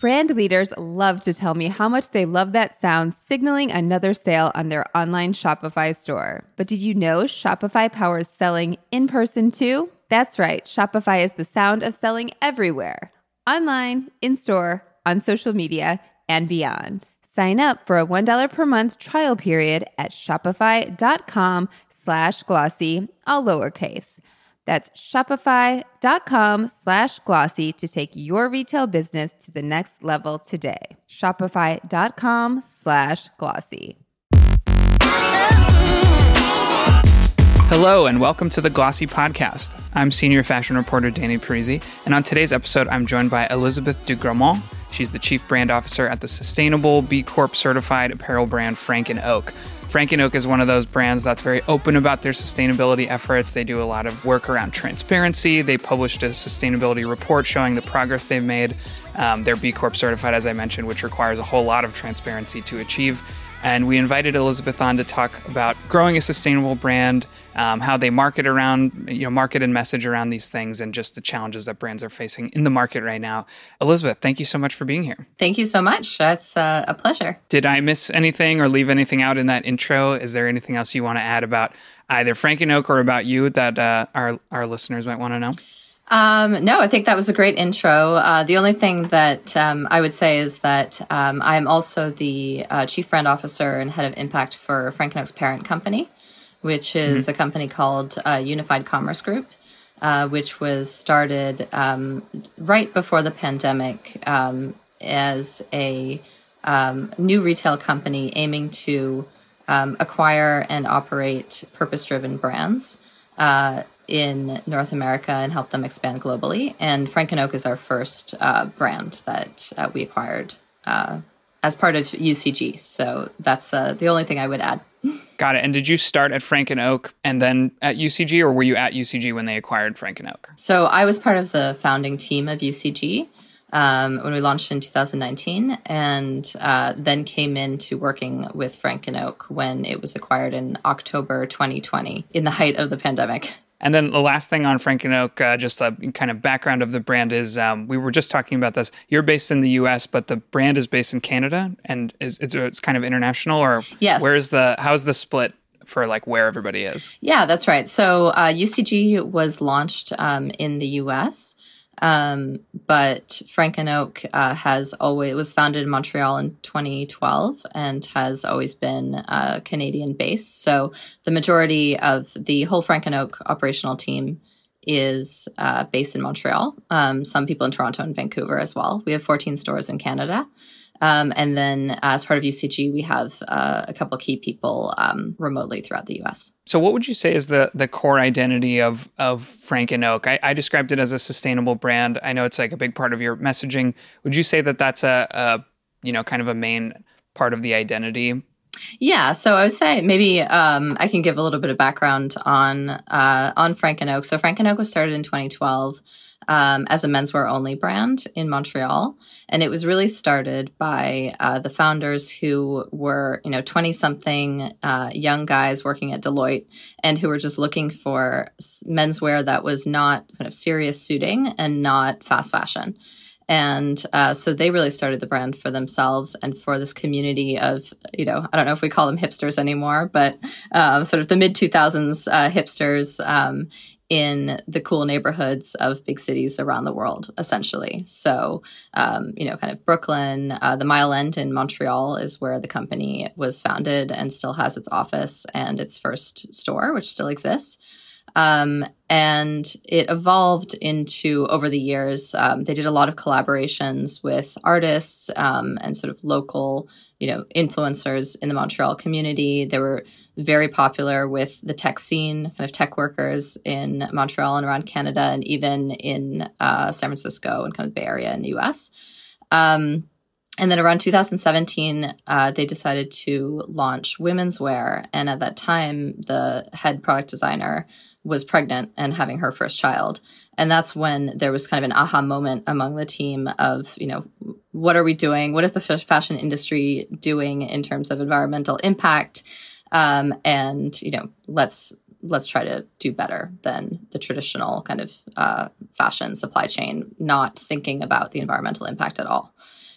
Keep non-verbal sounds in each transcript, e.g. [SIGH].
Brand leaders love to tell me how much they love that sound signaling another sale on their online Shopify store. But did you know Shopify powers selling in person too? That's right, Shopify is the sound of selling everywhere online, in store, on social media, and beyond. Sign up for a $1 per month trial period at shopify.com slash glossy, all lowercase. That's shopify.com slash glossy to take your retail business to the next level today. Shopify.com slash glossy. Hello and welcome to the Glossy Podcast. I'm senior fashion reporter Danny Parisi, and on today's episode, I'm joined by Elisabeth de Gramont. She's the chief brand officer at the sustainable B Corp certified apparel brand Frank and Oak. Frank and Oak is one of those brands that's very open about their sustainability efforts. They do a lot of work around transparency. They published a sustainability report showing the progress they've made. Um, they're B Corp certified, as I mentioned, which requires a whole lot of transparency to achieve. And we invited Elisabeth on to talk about growing a sustainable brand, um, how they market around, you know, market and message around these things, and just the challenges that brands are facing in the market right now. Elisabeth, thank you so much for being here. Thank you so much. That's uh, a pleasure. Did I miss anything or leave anything out in that intro? Is there anything else you want to add about either Frank and Oak or about you that uh, our our listeners might want to know? Um, no, I think that was a great intro. Uh, the only thing that um, I would say is that um, I'm also the uh, chief brand officer and head of impact for Frank and Oak's parent company, which is mm-hmm. a company called uh, Unified Commerce Group, uh, which was started um, right before the pandemic um, as a um, new retail company aiming to acquire and operate purpose-driven brands. Uh, in North America and help them expand globally. And Frank and Oak is our first uh, brand that uh, we acquired uh, as part of UCG. So that's uh, the only thing I would add. Got it. And did you start at Frank and Oak and then at UCG, or were you at UCG when they acquired Frank and Oak? So I was part of the founding team of UCG. Um, when we launched in 2019, and uh, then came into working with Frank and Oak when it was acquired in October 2020, in the height of the pandemic. And then the last thing on Frank and Oak, uh, just a kind of background of the brand is um, we were just talking about this. You're based in the U.S., but the brand is based in Canada, and is it's, it's kind of international. Or yes, where's the how's the split for like where everybody is? Yeah, that's right. So uh, UCG was launched um, in the U.S. Um, but Frank and Oak uh, has always was founded in Montreal in 2012 and has always been uh, Canadian based. So the majority of the whole Frank and Oak operational team is uh, based in Montreal. Um, some people in Toronto and Vancouver as well. We have 14 stores in Canada. Um, and then as part of UCG, we have uh, a couple key people um, remotely throughout the US. So, what would you say is the the core identity of of Frank and Oak? I, I, described it as a sustainable brand. I know it's like a big part of your messaging. Would you say that that's a, a you know kind of a main part of the identity? Yeah, so I would say maybe um, I can give a little bit of background on uh, on Frank and Oak. So Frank and Oak was started in 2012 um, as a menswear only brand in Montreal. And it was really started by uh, the founders who were, you know, 20 something uh, young guys working at Deloitte and who were just looking for menswear that was not kind of serious suiting and not fast fashion. And uh, so they really started the brand for themselves and for this community of, you know, I don't know if we call them hipsters anymore, but uh, sort of the mid 2000s uh, hipsters um, in the cool neighborhoods of big cities around the world, essentially. So, um, you know, kind of Brooklyn, uh, the Mile End in Montreal is where the company was founded and still has its office and its first store, which still exists. Um, and it evolved into over the years. Um, they did a lot of collaborations with artists um, and sort of local, you know, influencers in the Montreal community. They were very popular with the tech scene, kind of tech workers in Montreal and around Canada, and even in uh, San Francisco and kind of Bay Area in the U.S. Um, and then around 2017, uh, they decided to launch women's wear. And at that time, the head product designer was pregnant and having her first child. And that's when there was kind of an aha moment among the team of, you know, what are we doing? What is the fashion industry doing in terms of environmental impact? Um, and, you know, let's let's try to do better than the traditional kind of uh, fashion supply chain, not thinking about the environmental impact at all.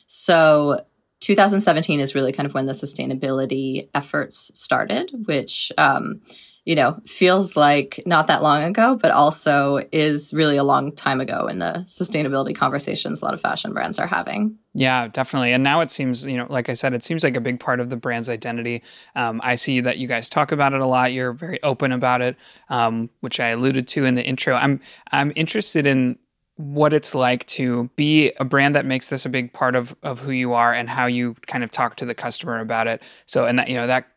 So 2017 is really kind of when the sustainability efforts started, which um, you know, feels like not that long ago, but also is really a long time ago in the sustainability conversations a lot of fashion brands are having. Yeah, definitely. And now it seems, you know, like I said, it seems like a big part of the brand's identity. Um, I see that you guys talk about it a lot. You're very open about it, um, which I alluded to in the intro. I'm I'm interested in what it's like to be a brand that makes this a big part of of who you are and how you kind of talk to the customer about it. So, and that you know that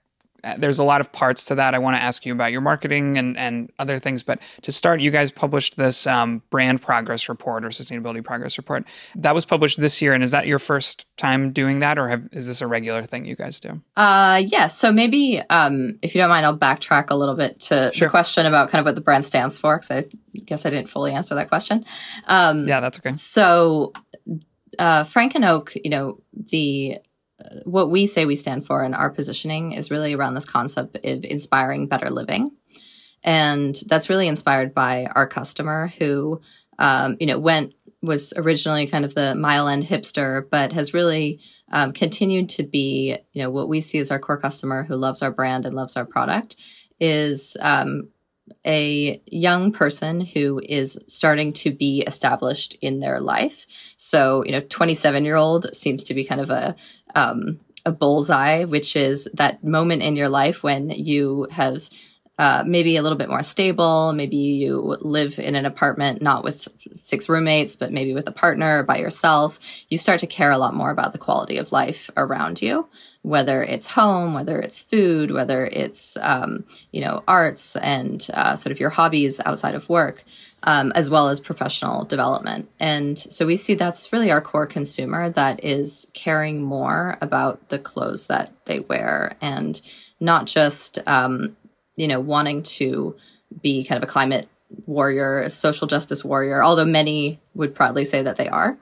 there's a lot of parts to that. I want to ask you about your marketing and, and other things. But to start, you guys published this um, brand progress report or sustainability progress report. That was published this year. And is that your first time doing that, or have, is this a regular thing you guys do? Uh, yes. Yeah, so maybe, um, if you don't mind, I'll backtrack a little bit to sure. the question about kind of what the brand stands for, because I guess I didn't fully answer that question. Um, yeah, that's okay. So, uh, Frank and Oak, you know, the what we say we stand for and our positioning is really around this concept of inspiring better living. And that's really inspired by our customer who, um, you know, went, was originally kind of the mile end hipster, but has really um, continued to be, you know, what we see as our core customer who loves our brand and loves our product is um, a young person who is starting to be established in their life. So, you know, 27 year old seems to be kind of a, um, a bullseye, which is that moment in your life when you have uh, maybe a little bit more stable. Maybe you live in an apartment, not with six roommates, but maybe with a partner or by yourself. You start to care a lot more about the quality of life around you, whether it's home, whether it's food, whether it's, um, you know, arts and uh, sort of your hobbies outside of work. Um, as well as professional development. And so we see that's really our core consumer that is caring more about the clothes that they wear and not just um, you know, wanting to be kind of a climate warrior, a social justice warrior, although many would proudly say that they are.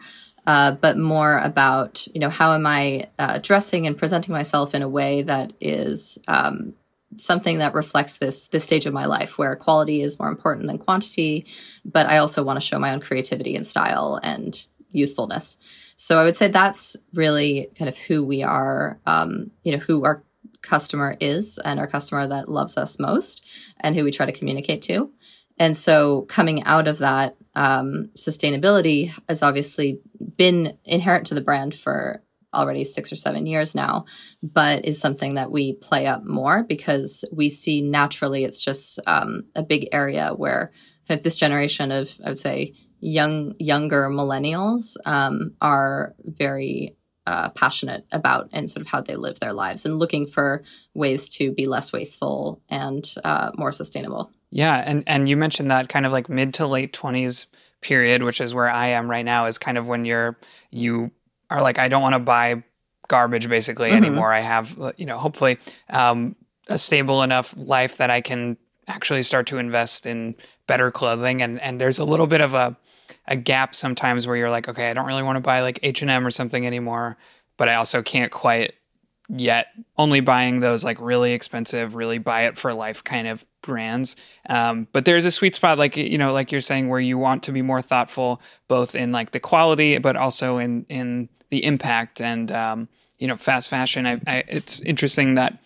Uh, but more about you know how am I uh, dressing and presenting myself in a way that is um, something that reflects this this stage of my life where quality is more important than quantity, but I also want to show my own creativity and style and youthfulness. So I would say that's really kind of who we are, um, you know, who our customer is and our customer that loves us most and who we try to communicate to. And so coming out of that, um, sustainability has obviously been inherent to the brand for already six or seven years now, but is something that we play up more because we see naturally it's just um, a big area where kind of this generation of, I would say, young younger millennials um, are very uh, passionate about and sort of how they live their lives and looking for ways to be less wasteful and uh, more sustainable. Yeah, and and you mentioned that kind of like mid to late twenties period, which is where I am right now, is kind of when you're you are like I don't want to buy garbage basically mm-hmm. anymore. I have you know hopefully um, a stable enough life that I can actually start to invest in better clothing and and there's a little bit of a a gap sometimes where you're like, okay, I don't really want to buy like H and M or something anymore, but I also can't quite yet only buying those like really expensive, really buy it for life kind of brands. Um, but there's a sweet spot, like you know, like you're saying, where you want to be more thoughtful, both in like the quality, but also in in the impact and um, you know, fast fashion. I, I, it's interesting that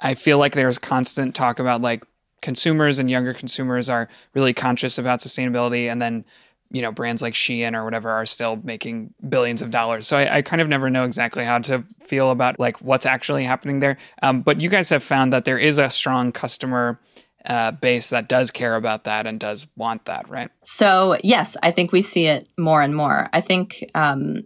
I feel like there's constant talk about like consumers and younger consumers are really conscious about sustainability, and then you know brands like Shein or whatever are still making billions of dollars. So I, I kind of never know exactly how to feel about like what's actually happening there. Um, but you guys have found that there is a strong customer uh, base that does care about that and does want that, right? So yes, I think we see it more and more. I think um,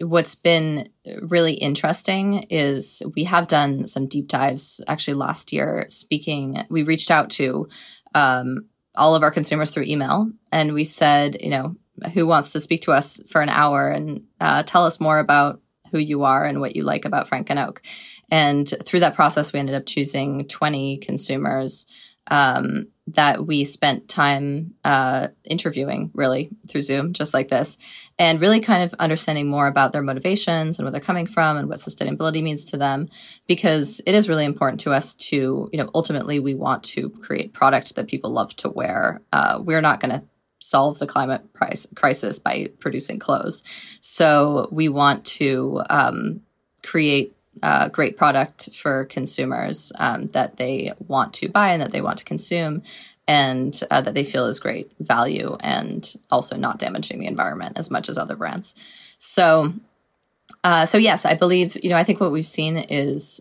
what's been really interesting is we have done some deep dives actually last year. Speaking, we reached out to um, all of our consumers through email. And we said, you know, who wants to speak to us for an hour and uh, tell us more about who you are and what you like about Frank and Oak. And through that process, we ended up choosing 20 consumers um, that we spent time uh, interviewing really through Zoom, just like this, and really kind of understanding more about their motivations and where they're coming from and what sustainability means to them, because it is really important to us to, you know, ultimately we want to create product that people love to wear. Uh, we're not going to solve the climate price crisis by producing clothes. So we want to um, create a great product for consumers um, that they want to buy and that they want to consume and uh, that they feel is great value and also not damaging the environment as much as other brands. So, uh, so yes, I believe you know I think what we've seen is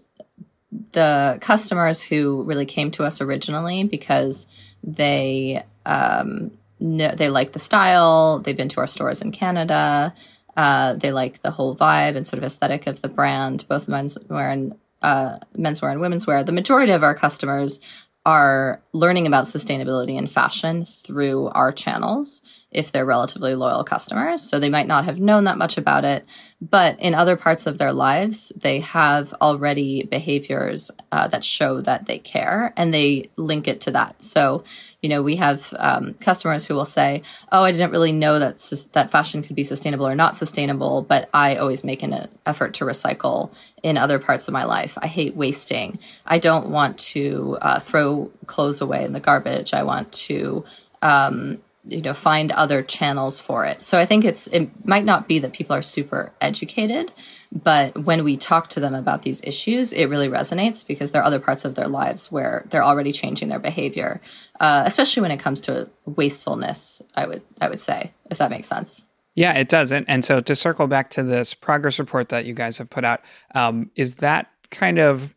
the customers who really came to us originally because they um, they like the style, they've been to our stores in Canada, uh, they like the whole vibe and sort of aesthetic of the brand, both menswear and uh, menswear and women's wear. The majority of our customers are learning about sustainability and fashion through our channels if they're relatively loyal customers. So they might not have known that much about it, but in other parts of their lives, they have already behaviors uh, that show that they care and they link it to that. So, you know, we have um, customers who will say, "Oh, I didn't really know that that fashion could be sustainable or not sustainable, but I always make an effort to recycle in other parts of my life. I hate wasting. I don't want to uh, throw clothes away in the garbage. I want to." Um, you know find other channels for it. So i think it's it might not be that people are super educated but when we talk to them about these issues it really resonates because there are other parts of their lives where they're already changing their behavior uh, especially when it comes to wastefulness i would i would say if that makes sense. Yeah it does. And, and so to circle back to this progress report that you guys have put out um, is that kind of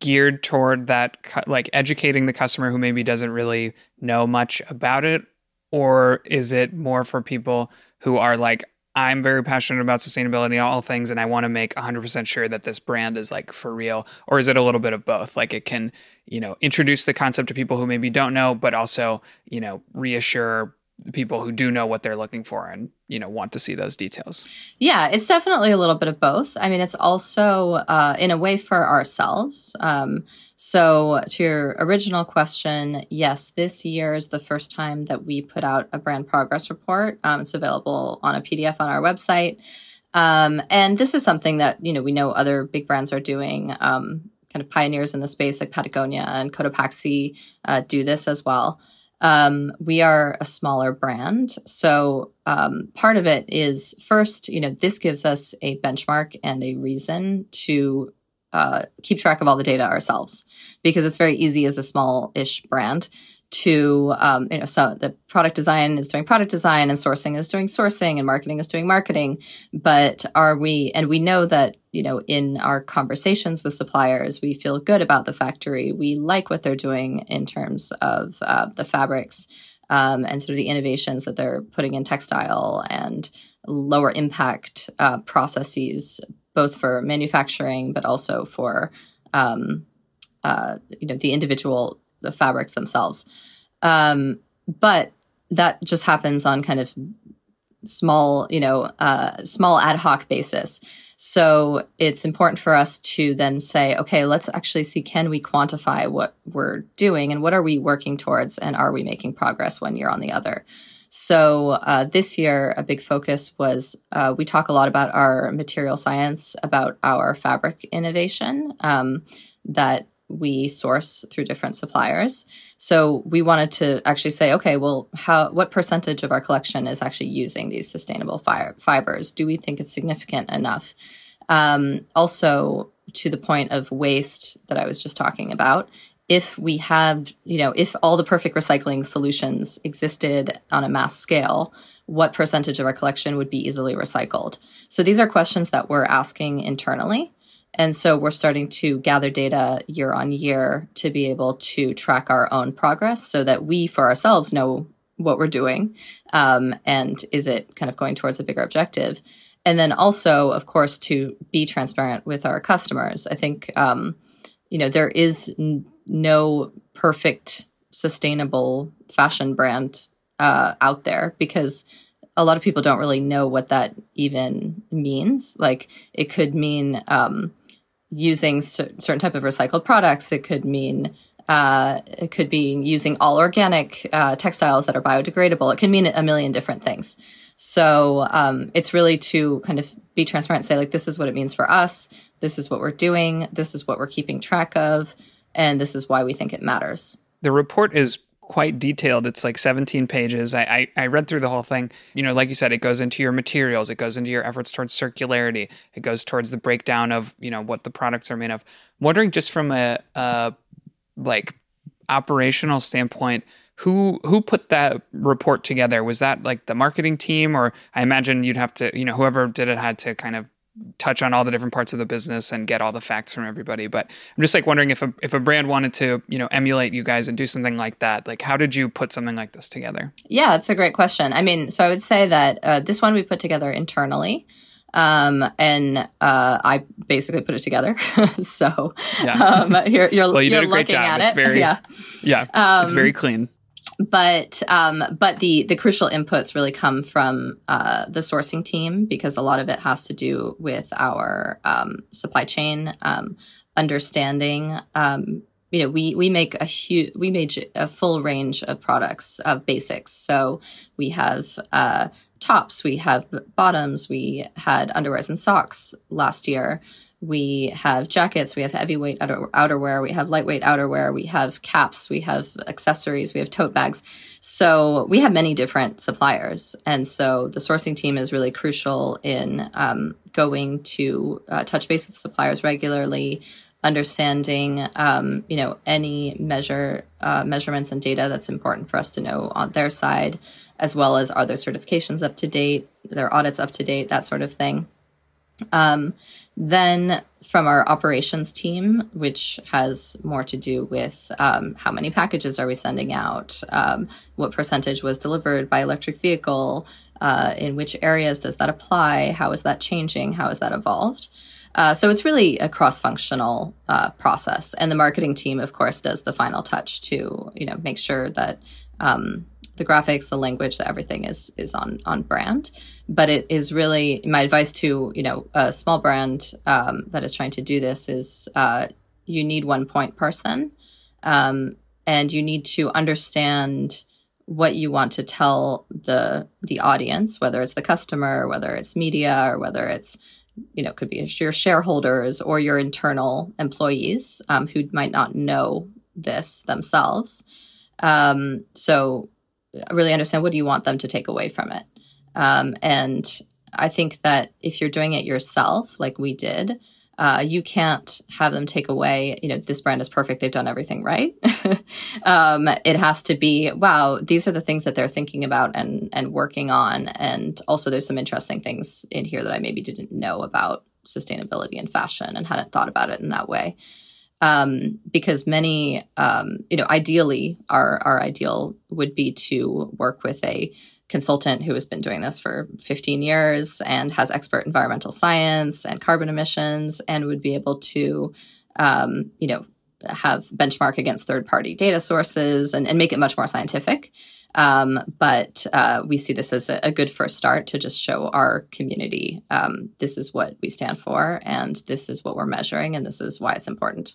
geared toward that like educating the customer who maybe doesn't really know much about it or is it more for people who are like i'm very passionate about sustainability all things and i want to make 100% sure that this brand is like for real or is it a little bit of both? Like it can you know introduce the concept to people who maybe don't know but also you know reassure people who do know what they're looking for and you know want to see those details. Yeah it's definitely a little bit of both. I mean it's also uh, in a way for ourselves. Um, so to your original question yes this year is the first time that we put out a brand progress report. Um, it's available on a pdf on our website. Um, and this is something that you know we know other big brands are doing. Um, kind of pioneers in the space like patagonia and cotopaxi uh, do this as well um, we are a smaller brand. So um, part of it is first, you know, this gives us a benchmark and a reason to uh, keep track of all the data ourselves because it's very easy as a small ish brand to um, you know so the product design is doing product design and sourcing is doing sourcing and marketing is doing marketing. But are we and we know that you know in our conversations with suppliers we feel good about the factory. We like what they're doing in terms of uh, the fabrics um, and sort of the innovations that they're putting in textile and lower impact uh, processes both for manufacturing but also for um, uh, you know the individual the fabrics themselves. Um, but that just happens on kind of small, you know, uh, small ad hoc basis. So it's important for us to then say, okay, let's actually see can we quantify what we're doing and what are we working towards and are we making progress one year on the other? So uh, this year, a big focus was uh, we talk a lot about our material science, about our fabric innovation um, that we source through different suppliers. So we wanted to actually say, okay, well, how what percentage of our collection is actually using these sustainable fi- fibers? Do we think it's significant enough? Um, also, to the point of waste that I was just talking about, if we have, you know, if all the perfect recycling solutions existed on a mass scale, what percentage of our collection would be easily recycled? So these are questions that we're asking internally. And so we're starting to gather data year on year to be able to track our own progress so that we for ourselves know what we're doing um, and is it kind of going towards a bigger objective. And then also, of course, to be transparent with our customers. I think, um, you know, there is n- no perfect sustainable fashion brand uh, out there because a lot of people don't really know what that even means. Like it could mean um, using certain type of recycled products. It could mean uh, it could be using all organic uh, textiles that are biodegradable. It can mean a million different things. So um, it's really to kind of be transparent, say like this is what it means for us. This is what we're doing. This is what we're keeping track of, and this is why we think it matters. The report is quite detailed. It's like 17 pages. I, I, I read through the whole thing. You know, like you said, it goes into your materials, it goes into your efforts towards circularity, it goes towards the breakdown of you know what the products are made of. I'm wondering just from a, a like operational standpoint who who put that report together was that like the marketing team or i imagine you'd have to you know whoever did it had to kind of touch on all the different parts of the business and get all the facts from everybody but i'm just like wondering if a, if a brand wanted to you know emulate you guys and do something like that like how did you put something like this together yeah it's a great question i mean so i would say that uh, this one we put together internally um, and uh, I basically put it together. [LAUGHS] so yeah. um, you're, you're, well, you you're did a great. It's it. very [LAUGHS] yeah, yeah, um, it's very clean but um, but the the crucial inputs really come from uh, the sourcing team because a lot of it has to do with our um, supply chain um, understanding. Um, you know, we we make a huge we made a full range of products of basics. So we have uh, tops, we have bottoms, we had underwears and socks last year we have jackets, we have heavyweight outer, outerwear, we have lightweight outerwear, we have caps, we have accessories, we have tote bags. So we have many different suppliers. And so the sourcing team is really crucial in um, going to uh, touch base with suppliers regularly, understanding um, you know any measure uh, measurements and data that's important for us to know on their side as well as are their certifications up to date their audits up to date that sort of thing um, then from our operations team, which has more to do with um, how many packages are we sending out, um, what percentage was delivered by electric vehicle, uh, in which areas does that apply, how is that changing, how has that evolved. Uh, so it's really a cross-functional uh, process, and the marketing team, of course, does the final touch to you know make sure that um, the graphics, the language, that everything is is on on brand. But it is really my advice to you know a small brand um, that is trying to do this is uh, you need one point person um, and you need to understand what you want to tell the the audience whether it's the customer whether it's media or whether it's you know could be your shareholders or your internal employees um, who might not know this themselves. Um, so really understand what do you want them to take away from it um, and I think that if you're doing it yourself, like we did, uh, you can't have them take away, you know, this brand is perfect. They've done everything right. [LAUGHS] um, it has to be, wow, these are the things that they're thinking about and, and working on. And also there's some interesting things in here that I maybe didn't know about sustainability and fashion and hadn't thought about it in that way. Um, because many, um, you know, ideally our, our ideal would be to work with a consultant who has been doing this for 15 years and has expert environmental science and carbon emissions and would be able to um, you know have benchmark against third party data sources and, and, make it much more scientific. Um, but uh, we see this as a, a, good first start to just show our community um, this is what we stand for and this is what we're measuring and this is why it's important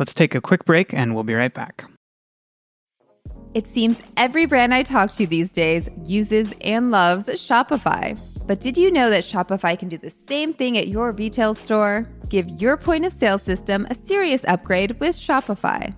let's take a quick break and we'll be right back it seems every brand I talk to these days uses and loves Shopify. But did you know that Shopify can do the same thing at your retail store? Give your point of sale system a serious upgrade with Shopify.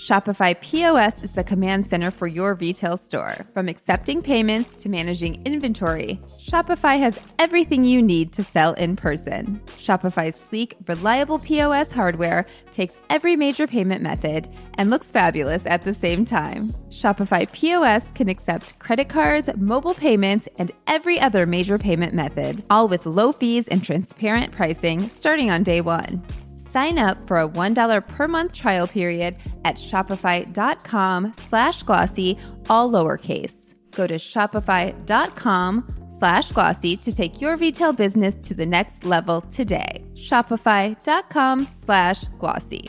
Shopify POS is the command center for your retail store. From accepting payments to managing inventory, Shopify has everything you need to sell in person. Shopify's sleek, reliable POS hardware takes every major payment method and looks fabulous at the same time. Shopify POS can accept credit cards, mobile payments, and every other major payment method, all with low fees and transparent pricing starting on day one. Sign up for a $1 per month trial period at shopify.com slash glossy, all lowercase. Go to shopify.com slash glossy to take your retail business to the next level today. Shopify.com slash glossy.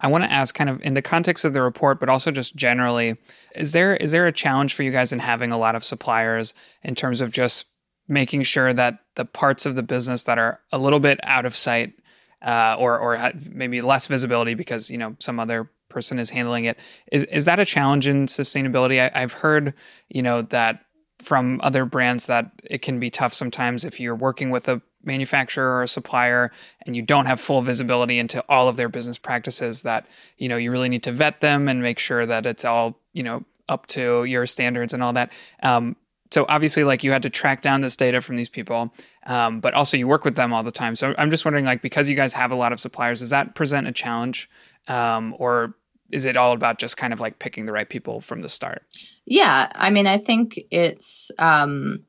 I want to ask kind of in the context of the report, but also just generally, is there is there a challenge for you guys in having a lot of suppliers in terms of just making sure that the parts of the business that are a little bit out of sight uh, or or maybe less visibility because you know some other person is handling it is is that a challenge in sustainability? I, I've heard you know that from other brands that it can be tough sometimes if you're working with a manufacturer or a supplier and you don't have full visibility into all of their business practices that you know you really need to vet them and make sure that it's all you know up to your standards and all that um, so obviously like you had to track down this data from these people um, but also you work with them all the time. So i'm just wondering like because you guys have a lot of suppliers does that present a challenge? Um, or is it all about just kind of like picking the right people from the start? Yeah i mean i think it's um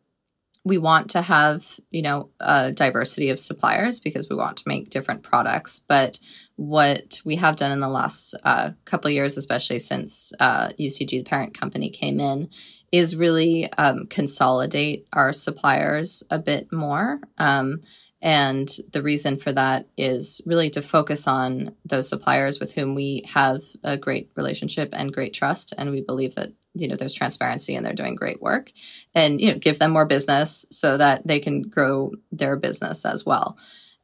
we want to have you know a diversity of suppliers because we want to make different products. But what we have done in the last uh, couple years especially since uh, ucg the parent company came in is really um, consolidate our suppliers a bit more. Um, and the reason for that is really to focus on those suppliers with whom we have a great relationship and great trust and we believe that you know there's transparency and they're doing great work and you know give them more business so that they can grow their business as well.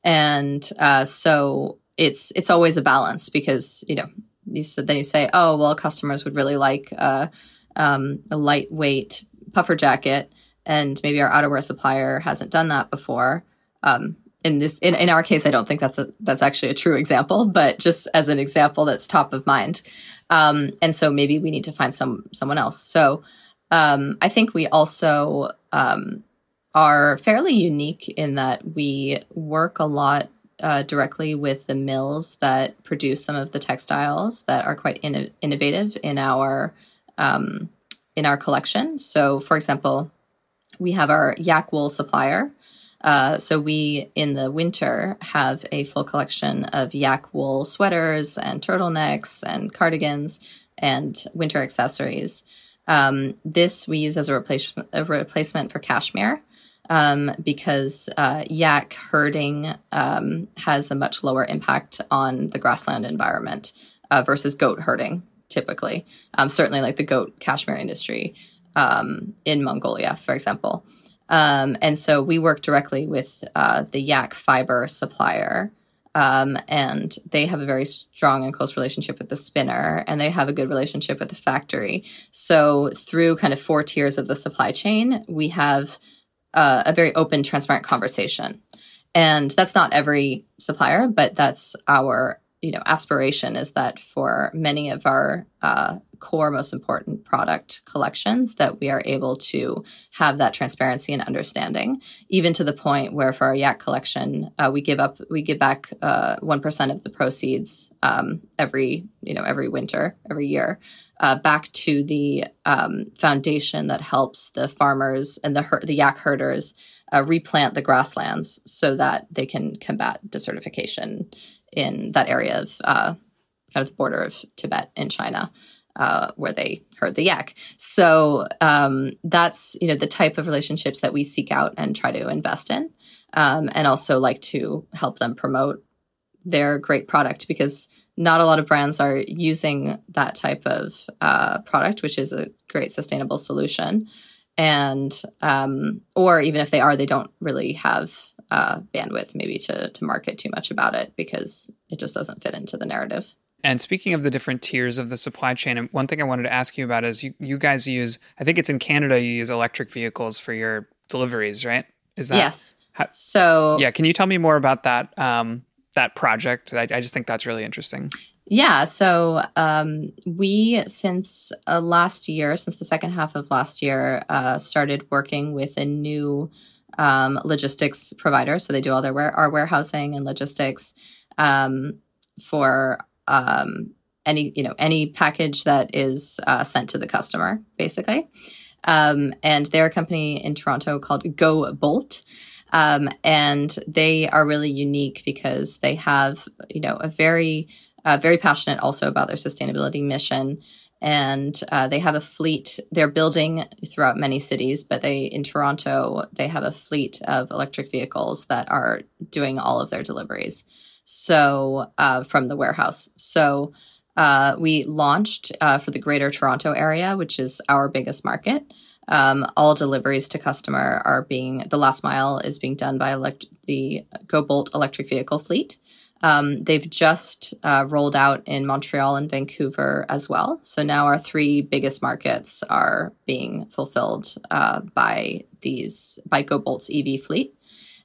And uh, so it's it's always a balance because you know you said then you say oh well customers would really like uh, um, a lightweight puffer jacket and maybe our outerwear supplier hasn't done that before. Um, in this in, in our case i don't think that's a that's actually a true example [LAUGHS] but just as an example that's top of mind. Um, and so maybe we need to find some someone else. So um, i think we also um, are fairly unique in that we work a lot uh, directly with the mills that produce some of the textiles that are quite in- innovative in our um, in our collection so for example we have our yak wool supplier uh, so we in the winter have a full collection of yak wool sweaters and turtlenecks and cardigans and winter accessories. Um, this we use as a replacement a replacement for cashmere. Um, because uh, yak herding um, has a much lower impact on the grassland environment uh, versus goat herding, typically. Um, certainly, like the goat cashmere industry um, in Mongolia, for example. Um, and so we work directly with uh, the yak fiber supplier. Um, and they have a very strong and close relationship with the spinner, and they have a good relationship with the factory. So, through kind of four tiers of the supply chain, we have uh, a very open, transparent conversation. And that's not every supplier, but that's our you know aspiration is that for many of our uh, core most important product collections that we are able to have that transparency and understanding even to the point where for our yak collection uh, we give up we give back uh, 1% of the proceeds um, every you know every winter every year uh, back to the um, foundation that helps the farmers and the her- the yak herders uh, replant the grasslands so that they can combat desertification in that area of uh, kind of the border of Tibet and China. Uh, where they herd the yak. So um, that's you know the type of relationships that we seek out and try to invest in, um, and also like to help them promote their great product because not a lot of brands are using that type of uh, product, which is a great sustainable solution. And um, or even if they are, they don't really have uh, bandwidth maybe to to market too much about it because it just doesn't fit into the narrative. And speaking of the different tiers of the supply chain, one thing I wanted to ask you about is you, you guys use, I think it's in Canada, you use electric vehicles for your deliveries, right? Is that yes? How, so yeah, can you tell me more about that um, that project? I, I just think that's really interesting. Yeah, so um, we since uh, last year, since the second half of last year, uh, started working with a new um, logistics provider. So they do all their our warehousing and logistics um, for um, any you know any package that is uh, sent to the customer, basically. Um, and they're a company in Toronto called GoBolt. Um, and they are really unique because they have, you know, a very, uh, very passionate also about their sustainability mission. And uh, they have a fleet they're building throughout many cities but they in toronto they have a fleet of electric vehicles that are doing all of their deliveries. So uh, from the warehouse. So uh, we launched uh, for the greater toronto area which is our biggest market. Um, all deliveries to customer are being the last mile is being done by elect- the GoBolt electric vehicle fleet um, they've just uh, rolled out in Montreal and Vancouver as well. So now our three biggest markets are being fulfilled uh, by these by GoBolt's EV fleet.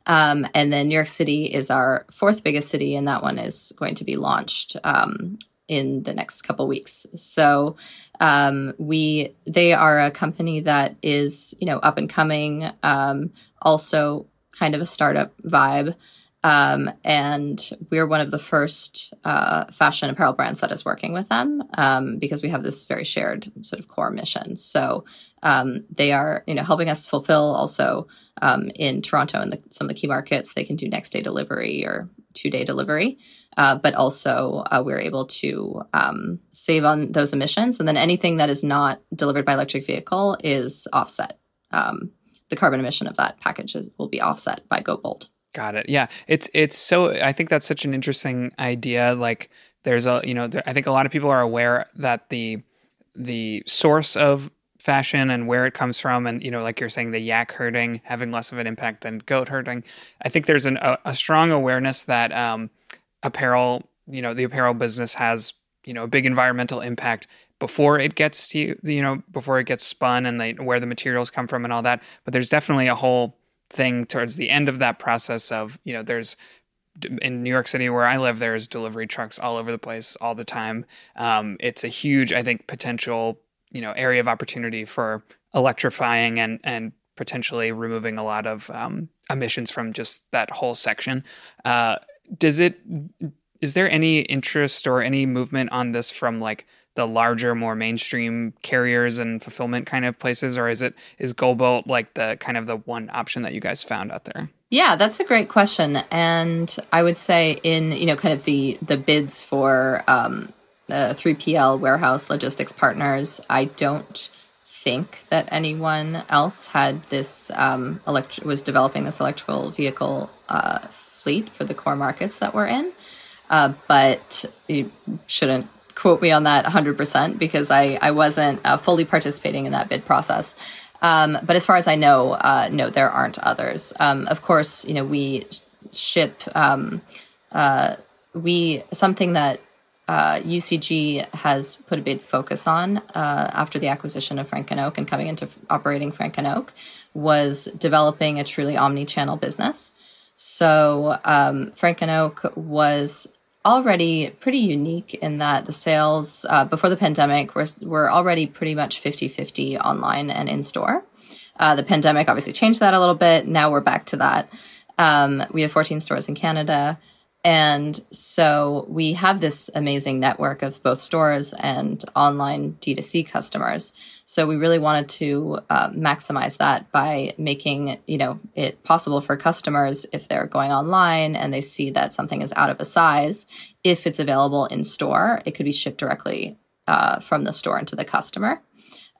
Um, and then New York City is our fourth biggest city, and that one is going to be launched um, in the next couple weeks. So um, we they are a company that is you know up and coming, um, also kind of a startup vibe. Um, and we're one of the first uh, fashion apparel brands that is working with them um, because we have this very shared sort of core mission. So um, they are, you know, helping us fulfill also um, in Toronto and the, some of the key markets. They can do next day delivery or two day delivery, uh, but also uh, we're able to um, save on those emissions. And then anything that is not delivered by electric vehicle is offset. Um, the carbon emission of that package is, will be offset by GoBolt. Got it. Yeah, it's it's so. I think that's such an interesting idea. Like, there's a you know, there, I think a lot of people are aware that the the source of fashion and where it comes from, and you know, like you're saying, the yak herding having less of an impact than goat herding. I think there's an, a, a strong awareness that um, apparel, you know, the apparel business has you know a big environmental impact before it gets to you know before it gets spun and they, where the materials come from and all that. But there's definitely a whole thing towards the end of that process of you know there's in New York City where I live there's delivery trucks all over the place all the time. Um, it's a huge I think potential you know area of opportunity for electrifying and and potentially removing a lot of um, emissions from just that whole section. Uh, does it? Is there any interest or any movement on this from like the larger, more mainstream carriers and fulfillment kind of places, or is it is GoBolt like the kind of the one option that you guys found out there? Yeah, that's a great question, and I would say in you know kind of the the bids for um, the three PL warehouse logistics partners, I don't think that anyone else had this um, elect- was developing this electrical vehicle uh, fleet for the core markets that we're in. Uh, but you shouldn't quote me on that 100% because I, I wasn't uh, fully participating in that bid process. Um, but as far as I know, uh, no, there aren't others. Um, of course, you know, we ship, um, uh, we, something that UCG uh, has put a big focus on uh, after the acquisition of Frank and Oak and coming into operating Frank and Oak was developing a truly omni-channel business. So um, Frank and Oak was already pretty unique in that the sales uh, before the pandemic were, were already pretty much 50 50 online and in store. Uh, the pandemic obviously changed that a little bit. Now we're back to that. Um, we have 14 stores in Canada. And so we have this amazing network of both stores and online D2C customers. So we really wanted to uh, maximize that by making you know it possible for customers if they're going online and they see that something is out of a size, if it's available in store, it could be shipped directly uh, from the store into the customer.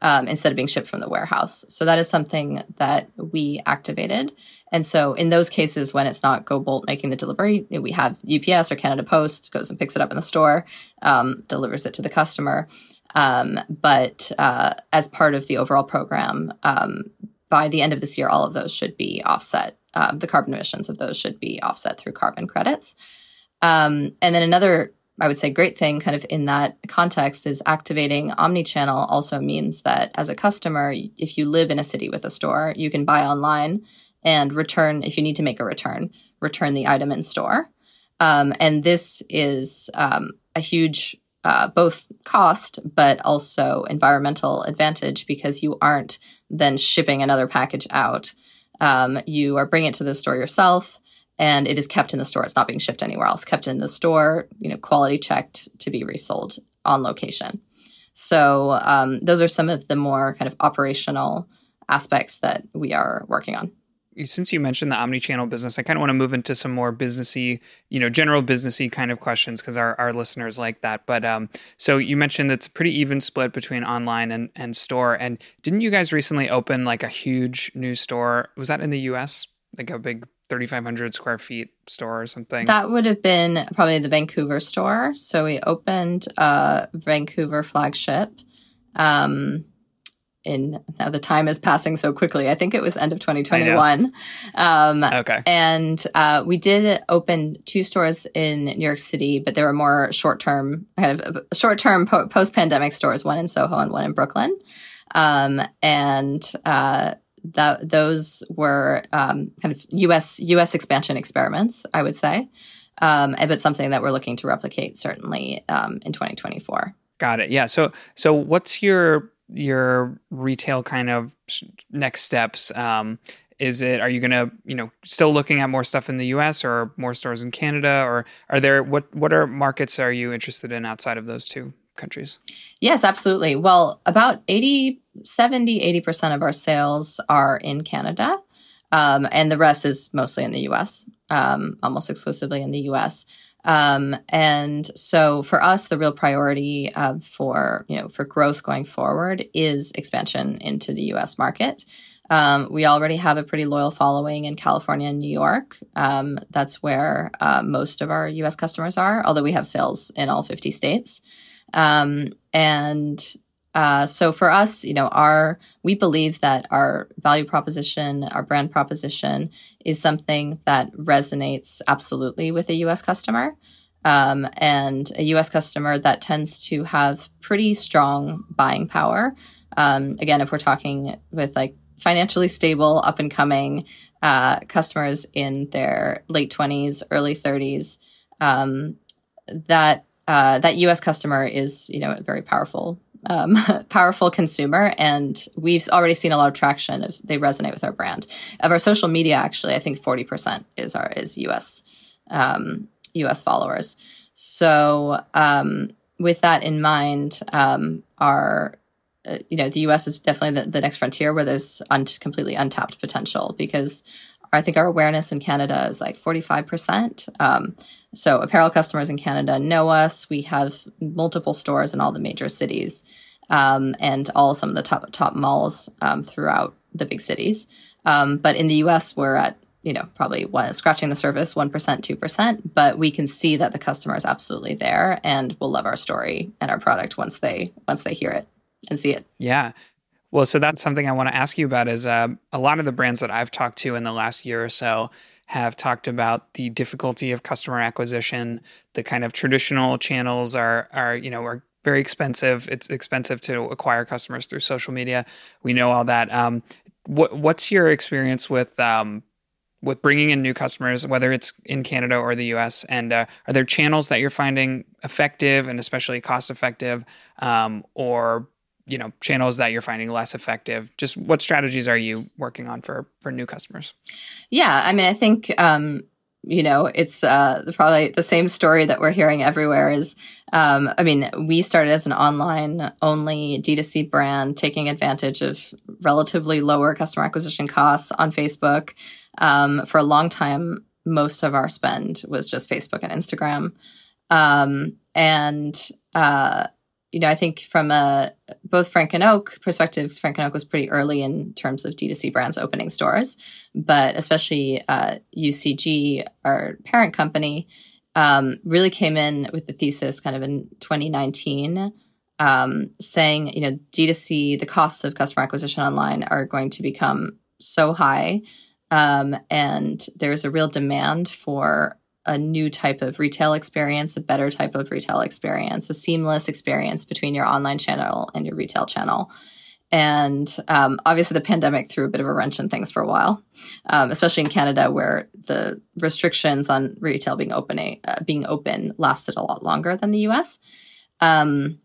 Um, instead of being shipped from the warehouse. So that is something that we activated. And so in those cases, when it's not GoBolt making the delivery, we have UPS or Canada Post goes and picks it up in the store, um, delivers it to the customer. Um, but uh, as part of the overall program, um, by the end of this year, all of those should be offset. Uh, the carbon emissions of those should be offset through carbon credits. Um, and then another I would say great thing kind of in that context is activating omni-channel also means that as a customer, if you live in a city with a store, you can buy online and return if you need to make a return, return the item in store. Um, and this is um, a huge uh, both cost but also environmental advantage because you aren't then shipping another package out. Um, you are bringing it to the store yourself and it is kept in the store. It's not being shipped anywhere else. Kept in the store, you know, quality checked to be resold on location. So um, those are some of the more kind of operational aspects that we are working on since you mentioned the omni-channel business, I kind of want to move into some more businessy, you know, general businessy kind of questions because our, our listeners like that. But um, so you mentioned it's a pretty even split between online and, and store. And didn't you guys recently open like a huge new store? Was that in the US? Like a big 3,500 square feet store or something? That would have been probably the Vancouver store. So we opened a Vancouver flagship. Um, in now the time is passing so quickly. I think it was end of 2021. Um, okay. And uh, we did open two stores in New York City, but they were more short term, kind of short term po- post pandemic stores, one in Soho and one in Brooklyn. Um, and uh, that those were um, kind of U.S. U.S. expansion experiments, I would say, um, but something that we're looking to replicate certainly um, in 2024. Got it. Yeah. So so what's your your retail kind of next steps? Um, is it are you going to you know still looking at more stuff in the US or more stores in Canada or are there what what are markets are you interested in outside of those two countries? Yes, absolutely. Well, about 80 70 80% of our sales are in Canada. Um, and the rest is mostly in the US, um, almost exclusively in the US. Um, and so for us, the real priority uh, for you know for growth going forward is expansion into the U.S. market. Um, we already have a pretty loyal following in California and New York. Um, that's where uh, most of our US customers are, although we have sales in all 50 states. Um, and uh, so for us, you know, our we believe that our value proposition, our brand proposition, is something that resonates absolutely with a U.S. customer, um, and a U.S. customer that tends to have pretty strong buying power. Um, again, if we're talking with like financially stable, up and coming uh, customers in their late 20s, early 30s, um, that uh, that U.S. customer is, you know, a very powerful, um, [LAUGHS] powerful consumer, and we've already seen a lot of traction. If they resonate with our brand, of our social media, actually, I think forty percent is our is U.S. Um, U.S. followers. So, um, with that in mind, um, our uh, you know, the U.S. is definitely the, the next frontier where there's un- completely untapped potential because I think our awareness in Canada is like 45%. Um, so apparel customers in Canada know us. We have multiple stores in all the major cities um, and all some of the top top malls um, throughout the big cities. Um, but in the U.S., we're at you know probably one, scratching the surface, one percent, two percent. But we can see that the customer is absolutely there and will love our story and our product once they once they hear it and see it. Yeah. Well, so that's something I want to ask you about is uh, a lot of the brands that I've talked to in the last year or so have talked about the difficulty of customer acquisition. The kind of traditional channels are are you know are very expensive. It's expensive to acquire customers through social media. We know all that. Um, what what's your experience with um, with bringing in new customers, whether it's in Canada or the U.S. And uh, are there channels that you're finding effective and especially cost effective, um, or you know channels that you're finding less effective? Just what strategies are you working on for for new customers? Yeah i mean i think um you know it's uh probably the same story that we're hearing everywhere is um i mean we started as an online only d2c brand taking advantage of relatively lower customer acquisition costs on facebook. Um for a long time most of our spend was just facebook and instagram. Um and uh you know, I think from a both Frank and Oak perspectives, Frank and Oak was pretty early in terms of D2C brands opening stores, but especially uh, UCG, our parent company, um, really came in with the thesis kind of in 2019, um, saying, you know, D2C, the costs of customer acquisition online are going to become so high. Um, and there's a real demand for a new type of retail experience, a better type of retail experience, a seamless experience between your online channel and your retail channel. And um, obviously, the pandemic threw a bit of a wrench in things for a while, um, especially in Canada, where the restrictions on retail being open uh, being open lasted a lot longer than the U.S. Um,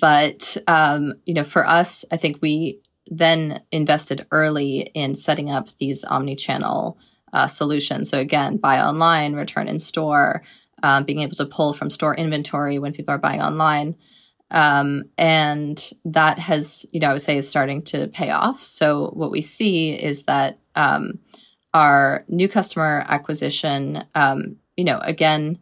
but um, you know, for us, I think we then invested early in setting up these omni-channel uh, solution. So again, buy online, return in store, um, being able to pull from store inventory when people are buying online. Um, and that has, you know, I would say is starting to pay off. So what we see is that um, our new customer acquisition, um, you know, again,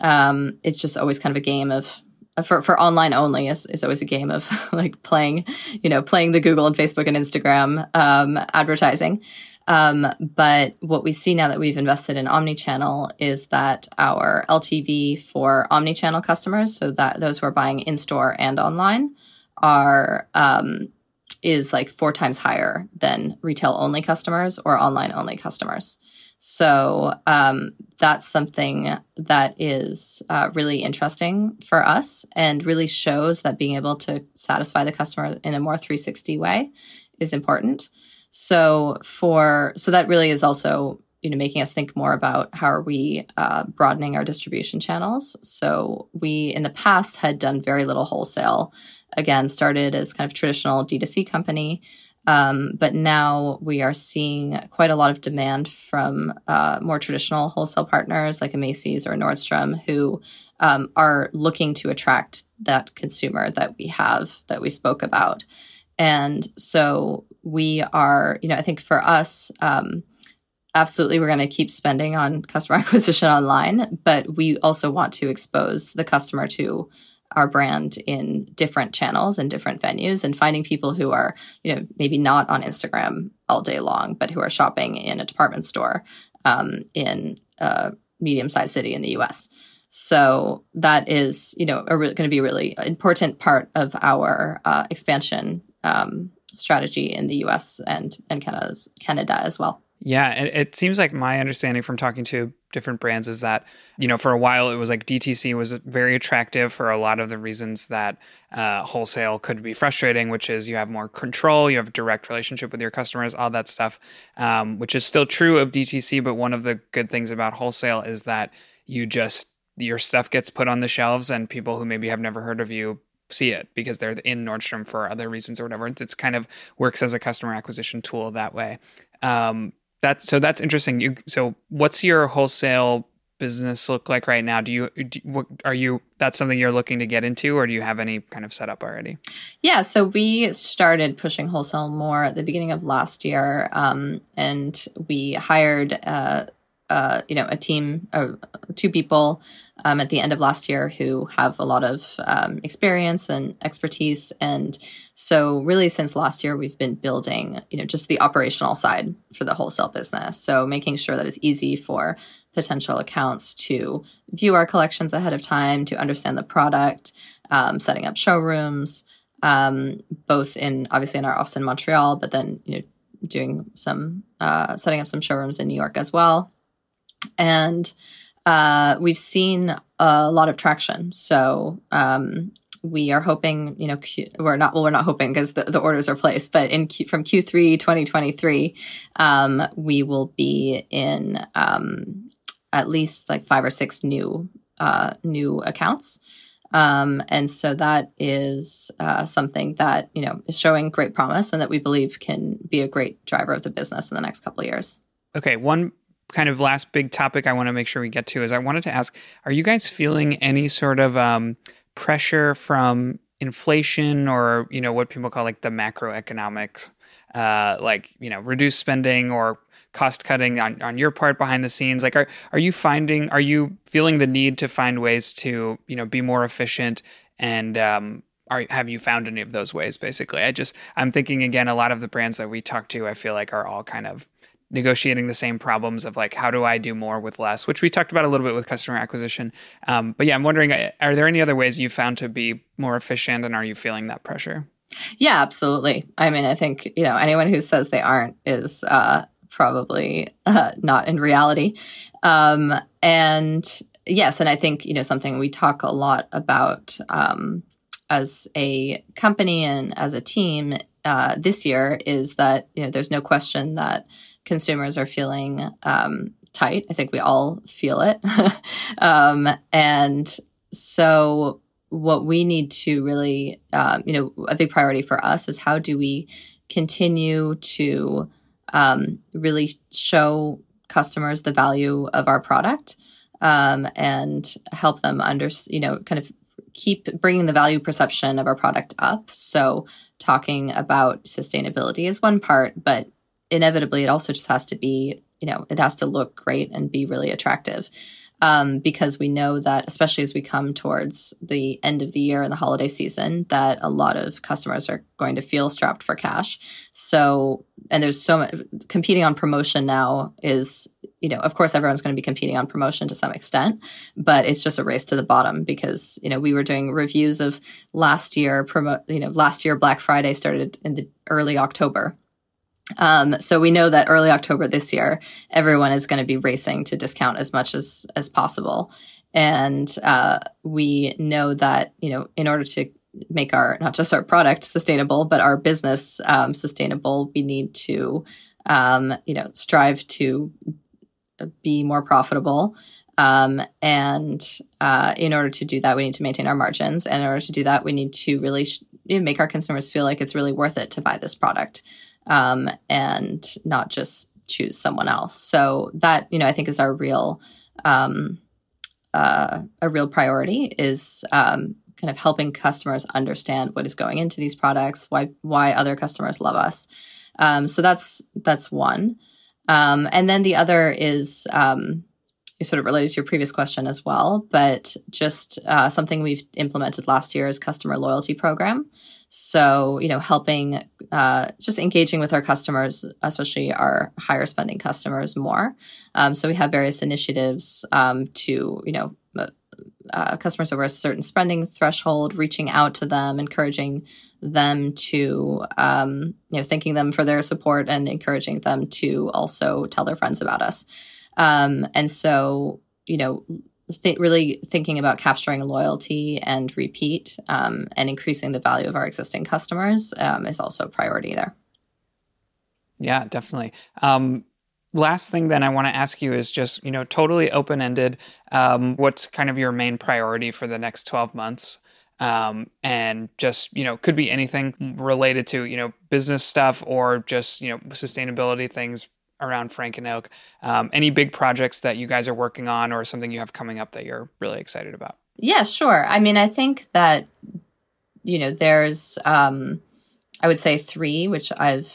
um, it's just always kind of a game of for, for online only is, is always a game of [LAUGHS] like playing, you know, playing the Google and Facebook and Instagram um, advertising. Um, but what we see now that we've invested in omni-channel is that our LTV for omni-channel customers, so that those who are buying in store and online, are um, is like four times higher than retail only customers or online only customers. So um, that's something that is uh, really interesting for us and really shows that being able to satisfy the customer in a more 360 way is important. So for so that really is also you know making us think more about how are we uh, broadening our distribution channels. So we in the past had done very little wholesale. Again, started as kind of traditional D2C company. Um, but now we are seeing quite a lot of demand from uh, more traditional wholesale partners like a Macy's or a Nordstrom who um, are looking to attract that consumer that we have that we spoke about. And so we are, you know, I think for us, um, absolutely we're going to keep spending on customer [LAUGHS] acquisition online, but we also want to expose the customer to our brand in different channels and different venues and finding people who are, you know, maybe not on Instagram all day long, but who are shopping in a department store um, in a medium sized city in the US. So that is, you know, re- going to be a really important part of our uh, expansion um, strategy in the U.S. and and Canada's, Canada as well. Yeah, it, it seems like my understanding from talking to different brands is that you know for a while it was like DTC was very attractive for a lot of the reasons that uh, wholesale could be frustrating, which is you have more control, you have direct relationship with your customers, all that stuff, um, which is still true of DTC. But one of the good things about wholesale is that you just your stuff gets put on the shelves and people who maybe have never heard of you see it because they're in Nordstrom for other reasons or whatever. It's kind of works as a customer acquisition tool that way. Um, that's so that's interesting. You so what's your wholesale business look like right now? Do you, do, what, are you that's something you're looking to get into, or do you have any kind of setup already? Yeah, so we started pushing wholesale more at the beginning of last year, um, and we hired. Uh, uh, you know, a team, uh, two people um, at the end of last year who have a lot of um, experience and expertise. And so, really, since last year, we've been building, you know, just the operational side for the wholesale business. So, making sure that it's easy for potential accounts to view our collections ahead of time, to understand the product, um, setting up showrooms, um, both in obviously in our office in Montreal, but then you know doing some uh, setting up some showrooms in New York as well and uh, we've seen a lot of traction. So um, we are hoping, you know, Q, we're not, well, we're not hoping because the, the, orders are placed, but in Q, from Q3 2023, um, we will be in um, at least like five or six new uh, new accounts. Um, and so that is uh, something that you know is showing great promise, and that we believe can be a great driver of the business in the next couple of years. Okay, one kind of last big topic I want to make sure we get to is I wanted to ask Are you guys feeling any sort of um, pressure from inflation or, you know, what people call like the macroeconomics, uh, like, you know, reduced spending or cost cutting on, on your part behind the scenes? Like, are, are you finding, are you feeling the need to find ways to, you know, be more efficient? And, um, are, have you found any of those ways basically? I just i'm thinking again a lot of the brands that we talk to i feel like are all kind of negotiating the same problems of like how do I do more with less, which we talked about a little bit with customer acquisition. Um, but yeah, I'm wondering, uh, are there any other ways you found to be more efficient, and are you feeling that pressure? Yeah, absolutely. I mean, I think you know anyone who says they aren't is uh, probably uh, not in reality. Um, and yes, and I think you know something we talk a lot about um, as a company and as a team uh, this year is that you know there's no question that consumers are feeling um, tight. I think we all feel it. [LAUGHS] um, and so, what we need to really, um, you know, a big priority for us is how do we continue to um, really show customers the value of our product um, and help them under, you know, kind of keep bringing the value perception of our product up. So, talking about sustainability is one part, but inevitably it also just has to be you know it has to look great and be really attractive. Um, because we know that especially as we come towards the end of the year and the holiday season that a lot of customers are going to feel strapped for cash. So and there's so much competing on promotion now is you know of course everyone's going to be competing on promotion to some extent but it's just a race to the bottom because you know we were doing reviews of last year promo you know last year black friday started in the early october um, so we know that early October this year, everyone is going to be racing to discount as much as as possible, and uh, we know that you know in order to make our not just our product sustainable, but our business um, sustainable, we need to um, you know strive to be more profitable. Um, and uh, in order to do that, we need to maintain our margins. And in order to do that, we need to really sh- make our consumers feel like it's really worth it to buy this product um, and not just choose someone else. So that you know, I think is our real um, uh, a real priority is um, kind of helping customers understand what is going into these products, why why other customers love us. Um, so that's that's one, um, and then the other is um, sort of related to your previous question as well, but just uh, something we've implemented last year is customer loyalty program. So, you know, helping uh, just engaging with our customers, especially our higher spending customers, more. Um, so, we have various initiatives um, to, you know, uh, uh, customers over a certain spending threshold, reaching out to them, encouraging them to, um, you know, thanking them for their support and encouraging them to also tell their friends about us. Um, and so, you know, th- really thinking about capturing loyalty and repeat um, and increasing the value of our existing customers um, is also a priority there. Yeah, definitely. Um, last thing then I want to ask you is just, you know, totally open ended. Um, what's kind of your main priority for the next 12 months? Um, and just, you know, could be anything related to, you know, business stuff or just, you know, sustainability things around Frank and Oak. Um, any big projects that you guys are working on or something you have coming up that you're really excited about? Yeah, sure. I mean, I think that, you know, there's, um, I would say three, which I've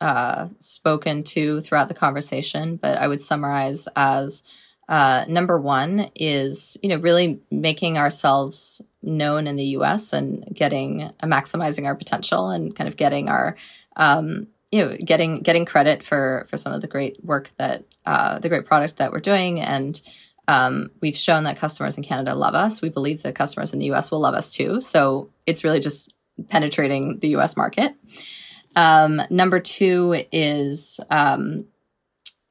uh, spoken to throughout the conversation, but I would summarize as uh, number one is, you know, really making ourselves known in the US and getting, uh, maximizing our potential and kind of getting our, um, you know getting getting credit for for some of the great work that uh, the great product that we're doing. And um, we've shown that customers in canada love us. We believe that customers in the us will love us too. So it's really just penetrating the us market. Um, number two is um,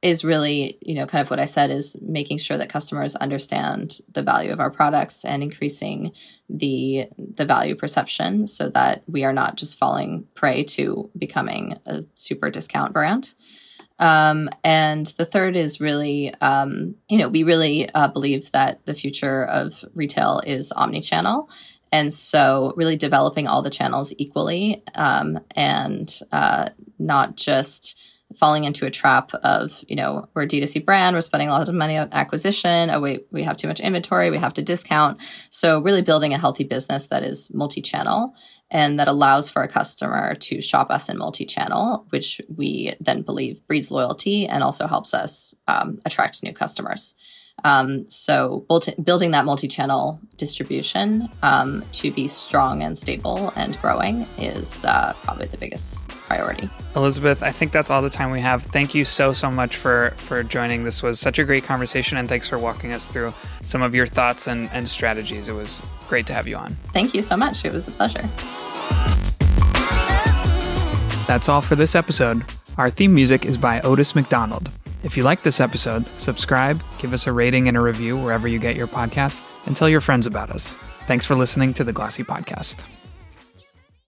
is really, you know, kind of what I said is making sure that customers understand the value of our products and increasing the the value perception so that we are not just falling prey to becoming a super discount brand. Um, and the third is really, um, you know, we really uh, believe that the future of retail is omni-channel. And so, really developing all the channels equally um, and uh, not just falling into a trap of, you know, we're a D2C brand, we're spending a lot of money on acquisition. Oh, wait, we have too much inventory, we have to discount. So, really building a healthy business that is multi channel and that allows for a customer to shop us in multi channel, which we then believe breeds loyalty and also helps us um, attract new customers. Um, so building that multi-channel distribution um, to be strong and stable and growing is uh, probably the biggest priority. Elisabeth, I think that's all the time we have. Thank you so so much for for joining. This was such a great conversation, and thanks for walking us through some of your thoughts and, and strategies. It was great to have you on. Thank you so much. It was a pleasure. That's all for this episode. Our theme music is by Otis McDonald. If you like this episode, subscribe, give us a rating and a review wherever you get your podcasts, and tell your friends about us. Thanks for listening to the Glossy Podcast.